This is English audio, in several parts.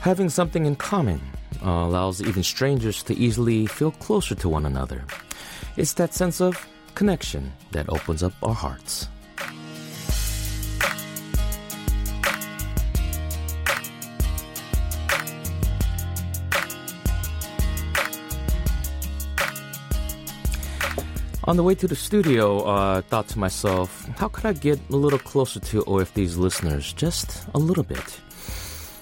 Having something in common uh, allows even strangers to easily feel closer to one another. It's that sense of connection that opens up our hearts. On the way to the studio, uh, I thought to myself, how could I get a little closer to OFD's listeners? Just a little bit.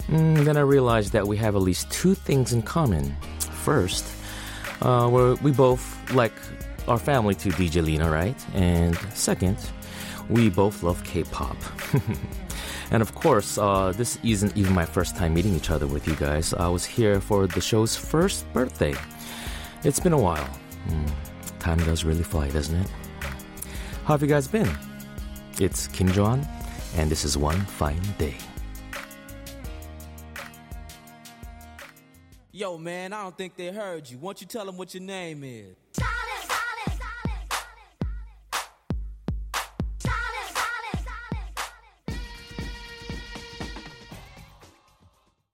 Mm, then I realized that we have at least two things in common. First, uh, we're, we both like our family to DJ Lena, right? And second, we both love K-pop. and of course, uh, this isn't even my first time meeting each other with you guys. I was here for the show's first birthday. It's been a while. Mm, time does really fly, doesn't it? How have you guys been? It's Kim Johan, and this is One Fine Day. Yo, man, I don't think they heard you. Why don't you tell them what your name is?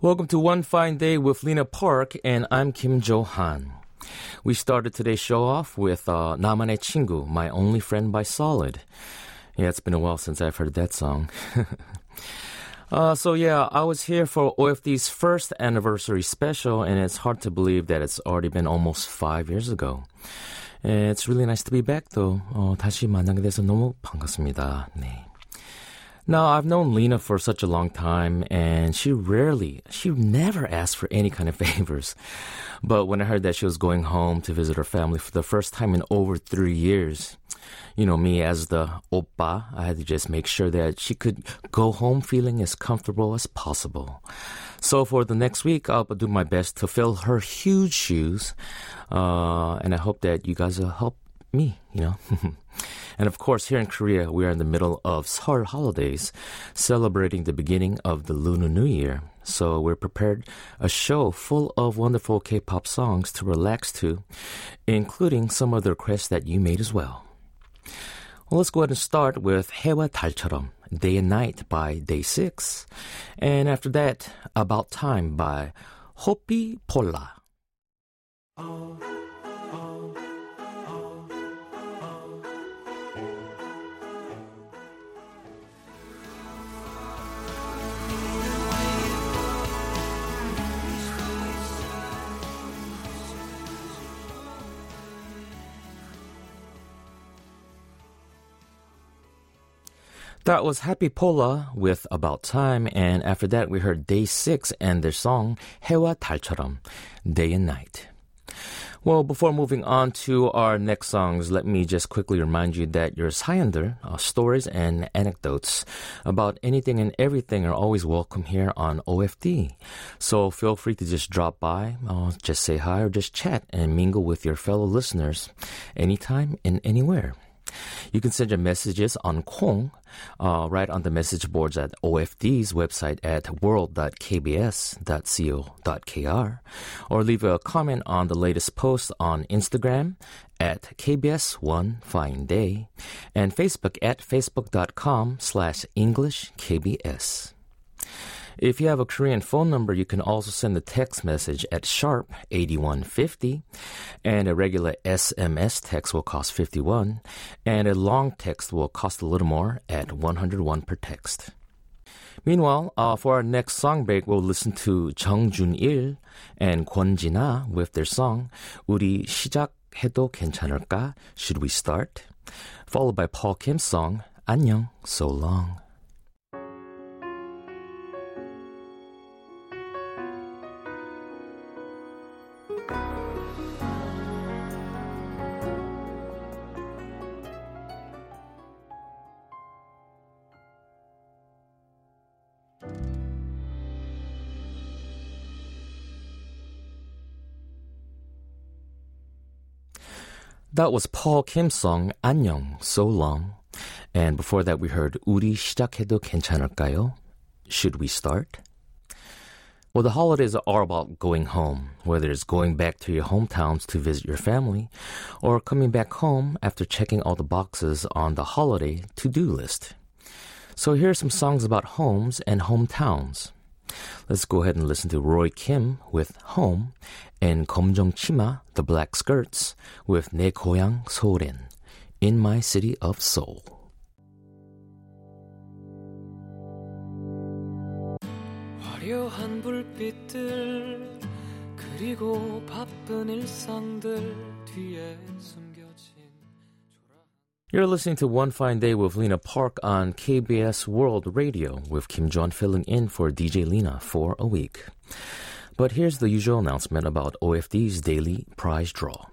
Welcome to One Fine Day with Lena Park, and I'm Kim Johan. We started today's show off with uh, Namane Chingu, My Only Friend by Solid. Yeah, it's been a while since I've heard that song. Uh, so yeah, I was here for OFD's first anniversary special, and it's hard to believe that it's already been almost five years ago. It's really nice to be back, though. 어, 다시 만나게 돼서 너무 반갑습니다. 네. Now, I've known Lena for such a long time, and she rarely, she never asked for any kind of favors. But when I heard that she was going home to visit her family for the first time in over three years, you know, me as the oppa, I had to just make sure that she could go home feeling as comfortable as possible. So for the next week, I'll do my best to fill her huge shoes. Uh, and I hope that you guys will help me, you know? and of course, here in Korea, we are in the middle of Seol holidays, celebrating the beginning of the Lunar New Year. So we're prepared a show full of wonderful K-pop songs to relax to, including some of the requests that you made as well. Well, let's go ahead and start with 해와 달처럼, Day and Night by Day 6. And after that, About Time by Hoppipolla. Oh. That was Hoppipolla with About Time, and after that we heard Day 6 and their song 해와 달처럼, Day and Night. Well, before moving on to our next songs, let me just quickly remind you that your Sayander uh, stories and anecdotes about anything and everything are always welcome here on OFD. So feel free to just drop by, uh, just say hi, or just chat and mingle with your fellow listeners anytime and anywhere. You can send your messages on Kong, uh, right on the message boards at OFD's website at world.kbs.co.kr, or leave a comment on the latest post on Instagram at KBS One Fine Day and Facebook at facebook.com slash English KBS. If you have a Korean phone number, you can also send a text message at sharp 8150 and a regular SMS text will cost 51 and a long text will cost a little more at 101 per text. Meanwhile, uh, for our next song break, we'll listen to Jung Jun-il and Kwon Jina with their song 우리 시작해도 괜찮을까? Should we start? Followed by Paul Kim's song 안녕, so long. That was Paul Kim's song 안녕, So Long. And before that we heard 우리 시작해도 괜찮을까요? Should we start? Well, the holidays are about going home, whether it's going back to your hometowns to visit your family or coming back home after checking all the boxes on the holiday to-do list. So here are some songs about homes and hometowns. Let's go ahead and listen to Roy Kim with Home and 검정 치마, The Black Skirts with 내 고향 서울엔, In My City of Soul. 불빛들 그리고 바쁜 일상들 뒤에 숨겨진 You're listening to One Fine Day with Lena Park on KBS World Radio with Kim Johan filling in for DJ Lena for a week. But here's the usual announcement about OFD's daily prize draw.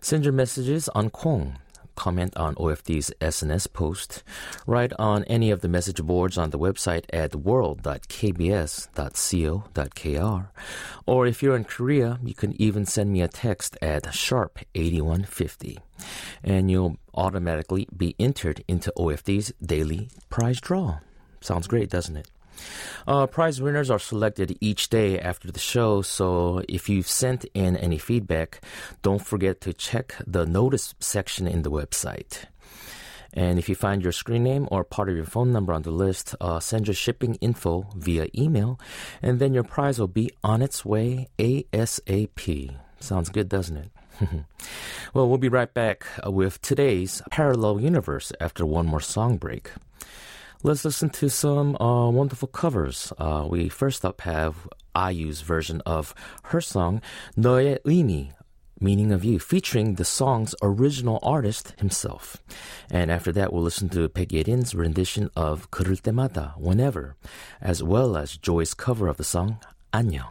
Send your messages on Kong comment on OFD's SNS post, write on any of the message boards on the website at world.kbs.co.kr, or if you're in Korea, you can even send me a text at sharp 8150, and you'll automatically be entered into OFD's daily prize draw. Sounds great, doesn't it? Uh, prize winners are selected each day after the show, so if you've sent in any feedback, don't forget to check the notice section in the website. And if you find your screen name or part of your phone number on the list, uh, send your shipping info via email, and then your prize will be on its way ASAP. Sounds good, doesn't it? well, we'll be right back with today's Parallel Universe after one more song break. Let's listen to some uh, wonderful covers. Uh, we first up have IU's version of her song 너의 의미 Meaning of You, featuring the song's original artist himself. And after that, we'll listen to Baek Yerin's rendition of 그럴 때마다, Whenever, as well as Joy's cover of the song 안녕.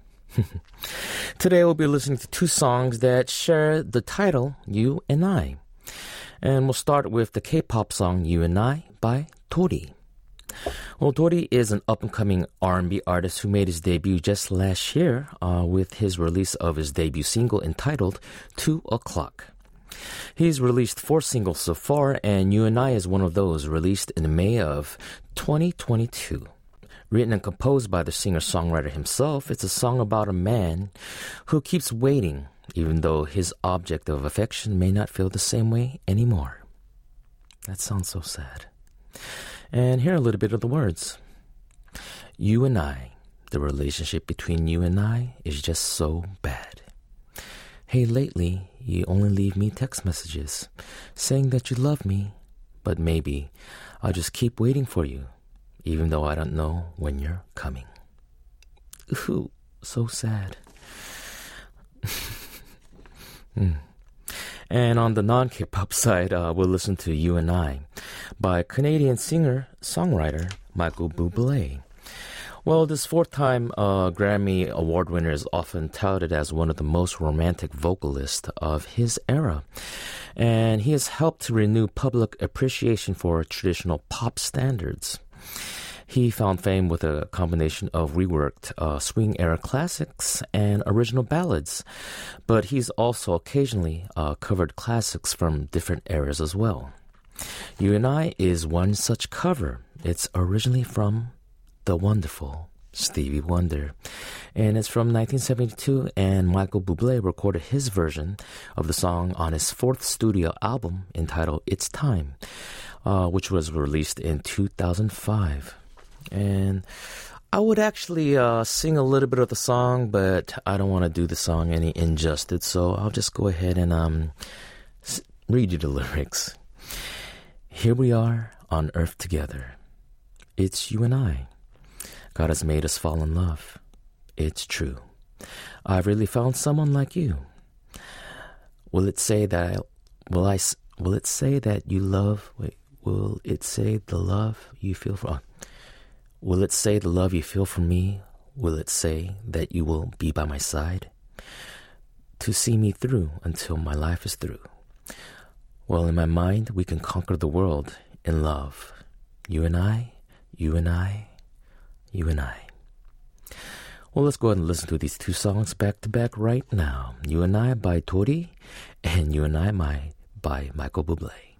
Today we'll be listening to two songs that share the title You and I. And we'll start with the K-pop song You and I by Tori. Well, Tori is an up-and-coming R&B artist who made his debut just last year uh, with his release of his debut single entitled Two O'Clock. He's released four singles so far, and You and I is one of those released in May of 2022. Written and composed by the singer songwriter himself, it's a song about a man who keeps waiting, even though his object of affection may not feel the same way anymore. That sounds so sad. And here are a little bit of the words You and I, the relationship between you and I is just so bad. Hey, lately, you only leave me text messages saying that you love me, but maybe I'll just keep waiting for you even though I don't know when you're coming. Ooh, so sad. mm. And on the non K pop side, uh, we'll listen to You and I by Canadian singer songwriter Michael Bublé. Well, this fourth time uh, Grammy Award winner is often touted as one of the most romantic vocalists of his era. And he has helped to renew public appreciation for traditional pop standards. He found fame with a combination of reworked uh, swing era classics and original ballads, but he's also occasionally uh, covered classics from different eras as well. You and I is one such cover. It's originally from the wonderful Stevie Wonder. And it's from 1972, and Michael Bublé recorded his version of the song on his fourth studio album entitled It's Time, uh, which was released in 2005. And I would actually uh, sing a little bit of the song, but I don't want to do the song any injustice, so I'll just go ahead and um, read you the lyrics. Here we are on earth together. It's you and I. God has made us fall in love. It's true. I've really found someone like you. Will it say that I will I? Will it say that you love? Wait, will it say the love you feel for? Uh, will it say the love you feel for me? Will it say that you will be by my side to see me through until my life is through? Well, in my mind, we can conquer the world in love. You and I, you and I, you and I. Well, let's go ahead and listen to these two songs back to back right now. You and I by Tori and You and I by Michael Bublé.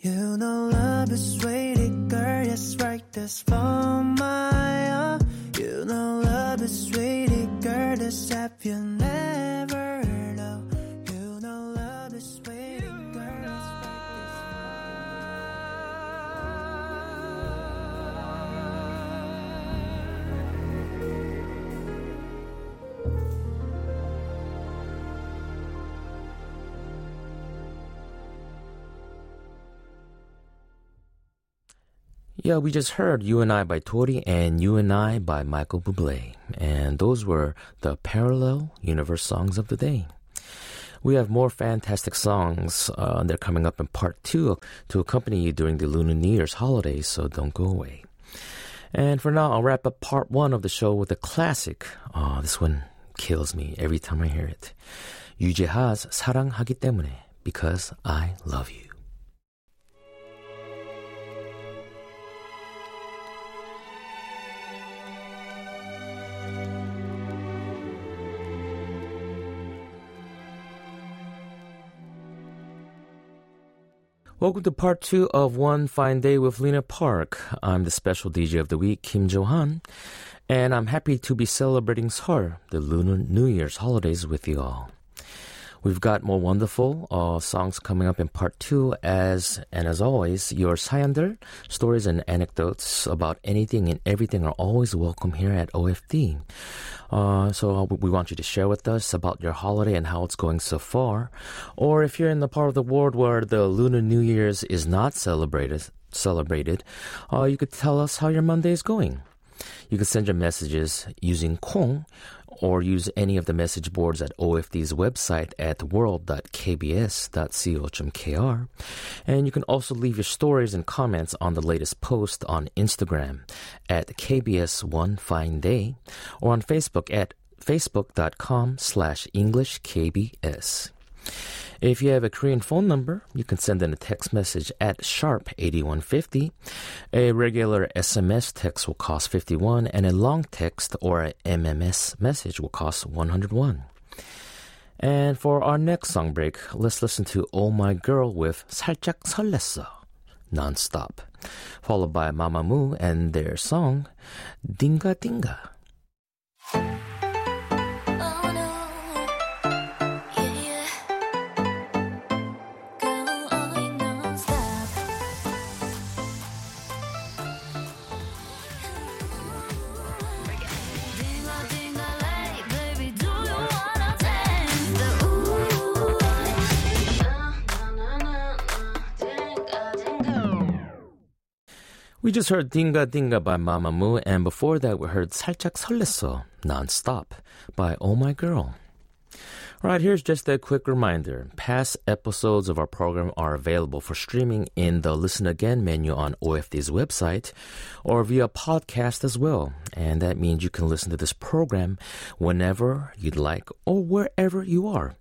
You know love is sweet, girl, yes, right, that's for my uh. You know love is sweet, girl, that's happy Yeah, we just heard You and I by Tori and You and I by Michael Bublé. And those were the parallel universe songs of the day. We have more fantastic songs. Uh, they're coming up in part two to accompany you during the Lunar New Year's holidays, so don't go away. And for now, I'll wrap up part one of the show with a classic. Oh, this one kills me every time I hear it. 유재하's 사랑하기 때문에, because I love you. Welcome to part two of One Fine Day with Lena Park. I'm the special DJ of the week, Kim Jo-han, and I'm happy to be celebrating Seol, the Lunar New Year's holidays, with you all. We've got more wonderful uh, songs coming up in part two, as and as always, your 사연들, stories and anecdotes about anything and everything are always welcome here at OFD. Uh, so we want you to share with us about your holiday and how it's going so far, or if you're in the part of the world where the Lunar New Year's is not celebrated, celebrated, uh, you could tell us how your Monday is going. You can send your messages using Kong or use any of the message boards at OFD's website at world.kbs.co.kr. And you can also leave your stories and comments on the latest post on Instagram at KBS One Fine Day or on Facebook at facebook.com slash EnglishKBS. If you have a Korean phone number, you can send in a text message at sharp 8150. A regular SMS text will cost 51 and a long text or a MMS message will cost 101. And for our next song break, let's listen to Oh My Girl with 살짝 설렜어 nonstop, followed by Mamamoo and their song Dingga Dingga. We just heard Dingga Dingga by Mamamoo, and before that, we heard 살짝 설렜어, Nonstop by Oh My Girl. All right, here's just a quick reminder. Past episodes of our program are available for streaming in the Listen Again menu on OFD's website or via podcast as well. And that means you can listen to this program whenever you'd like or wherever you are.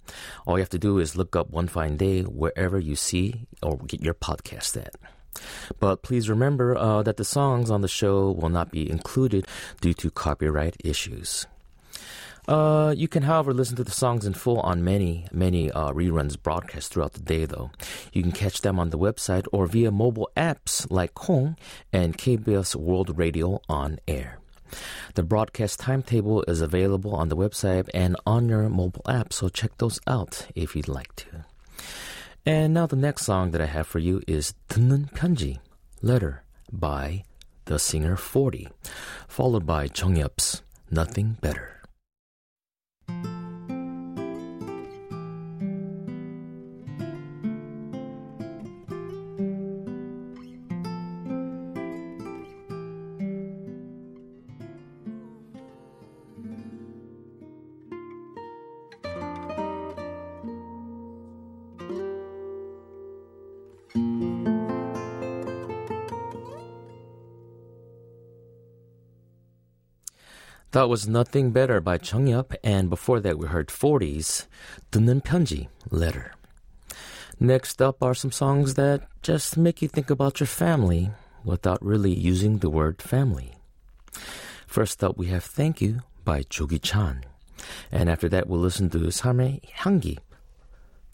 All you have to do is look up One Fine Day wherever you see or get your podcast at. But please remember uh, that the songs on the show will not be included due to copyright issues. Uh, you can, however, listen to the songs in full on many, many uh, reruns broadcast throughout the day, though. You can catch them on the website or via mobile apps like Kong and KBS World Radio on air. The broadcast timetable is available on the website and on your mobile app, so check those out if you'd like to. And now the next song that I have for you is 듣는 편지, Letter by the singer 40, followed by 정엽's Nothing Better. That was Nothing Better by Chungyup, and before that we heard 40s, 듣는 편지, letter. Next up are some songs that just make you think about your family without really using the word family. First up, we have Thank You by Jogi Chan. And after that, we'll listen to Samre Hangi,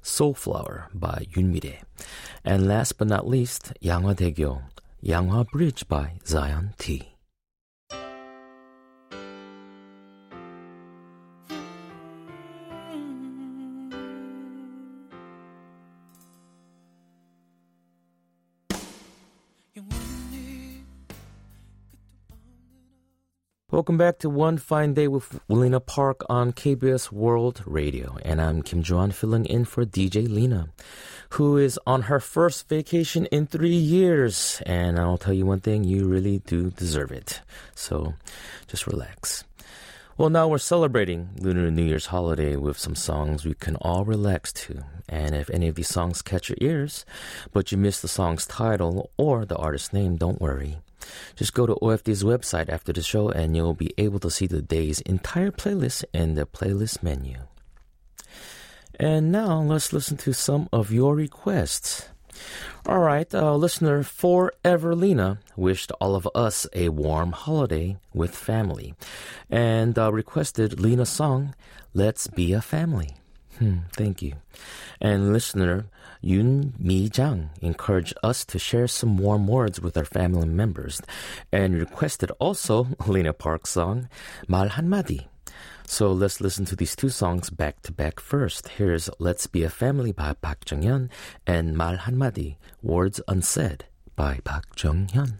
Soulflower by Yoon Mi-rae. And last but not least, Yanghwa Daegyo, Yanghwa Bridge by Zion T. Welcome back to One Fine Day with Lena Park on KBS World Radio. And I'm Kim Johan filling in for DJ Lena, who is on her first vacation in three years. And I'll tell you one thing, you really do deserve it. So just relax. Well, now we're celebrating Lunar New Year's holiday with some songs we can all relax to. And if any of these songs catch your ears, but you miss the song's title or the artist's name, don't worry. Just go to OFD's website after the show and you'll be able to see the day's entire playlist in the playlist menu. And now let's listen to some of your requests. All right, uh, listener Forever Lena wished all of us a warm holiday with family and uh, requested Lena's song, Let's Be a Family. Hmm, thank you. And listener Yun Mi Jang encouraged us to share some warm words with our family members and requested also Lena Park's song, Mal Hanmadi. So let's listen to these two songs back to back first. Here's Let's Be a Family by Park Jung-hyun and Mal Hanmadi, Words Unsaid by Park Jung-hyun.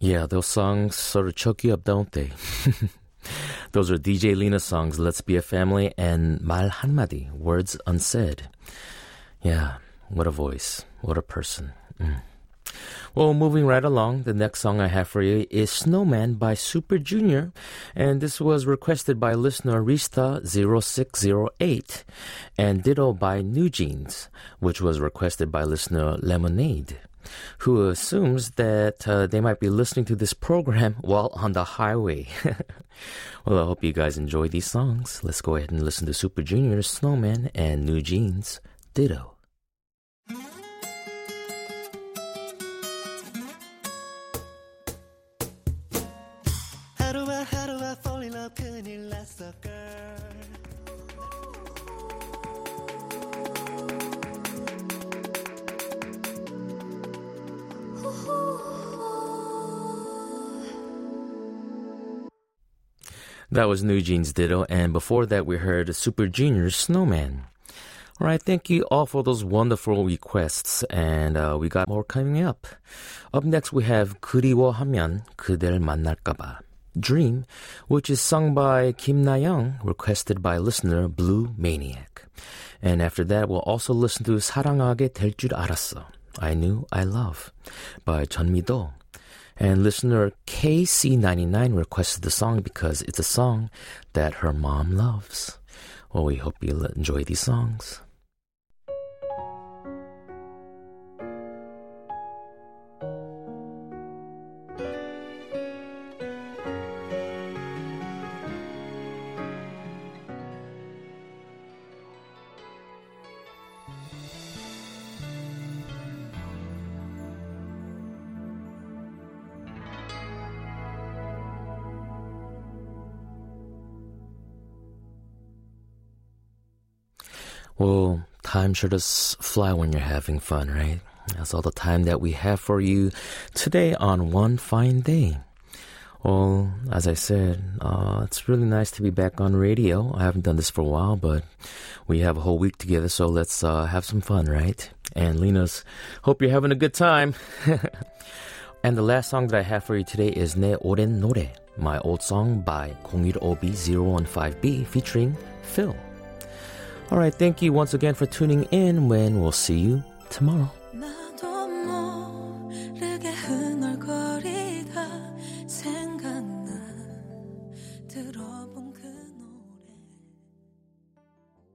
Yeah, those songs sort of choke you up, don't they? those are DJ Lena songs, Let's Be a Family, and 말 한마디, Words Unsaid. Yeah, what a voice. What a person. Mm. Well, moving right along, the next song I have for you is Snowman by Super Junior, and this was requested by listener Rista0608, and ditto by New Jeans, which was requested by listener Lemonade who assumes that uh, they might be listening to this program while on the highway. well, I hope you guys enjoy these songs. Let's go ahead and listen to Super Junior's Snowman and New Jeans Ditto. That was New Jeans Ditto, and before that we heard Super Junior's Snowman. All right, thank you all for those wonderful requests, and uh, we got more coming up. Up next we have 그리워하면 그댈 만날까봐. Dream, which is sung by Kim Na-young, requested by listener Blue Maniac. And after that, we'll also listen to 사랑하게 될 줄 알았어. I Knew I Love by 전미도. And listener KC99 requested the song because it's a song that her mom loves. Well, we hope you'll enjoy these songs. Well, time sure does fly when you're having fun, right? That's all the time that we have for you today on one fine day. Well, as I said, uh, it's really nice to be back on radio. I haven't done this for a while, but we have a whole week together, so let's uh, have some fun, right? And Lena's, hope you're having a good time. And the last song that I have for you today is 내 오랜 노래, my old song by 015B015B featuring Phil. All right, thank you once again for tuning in when we'll see you tomorrow.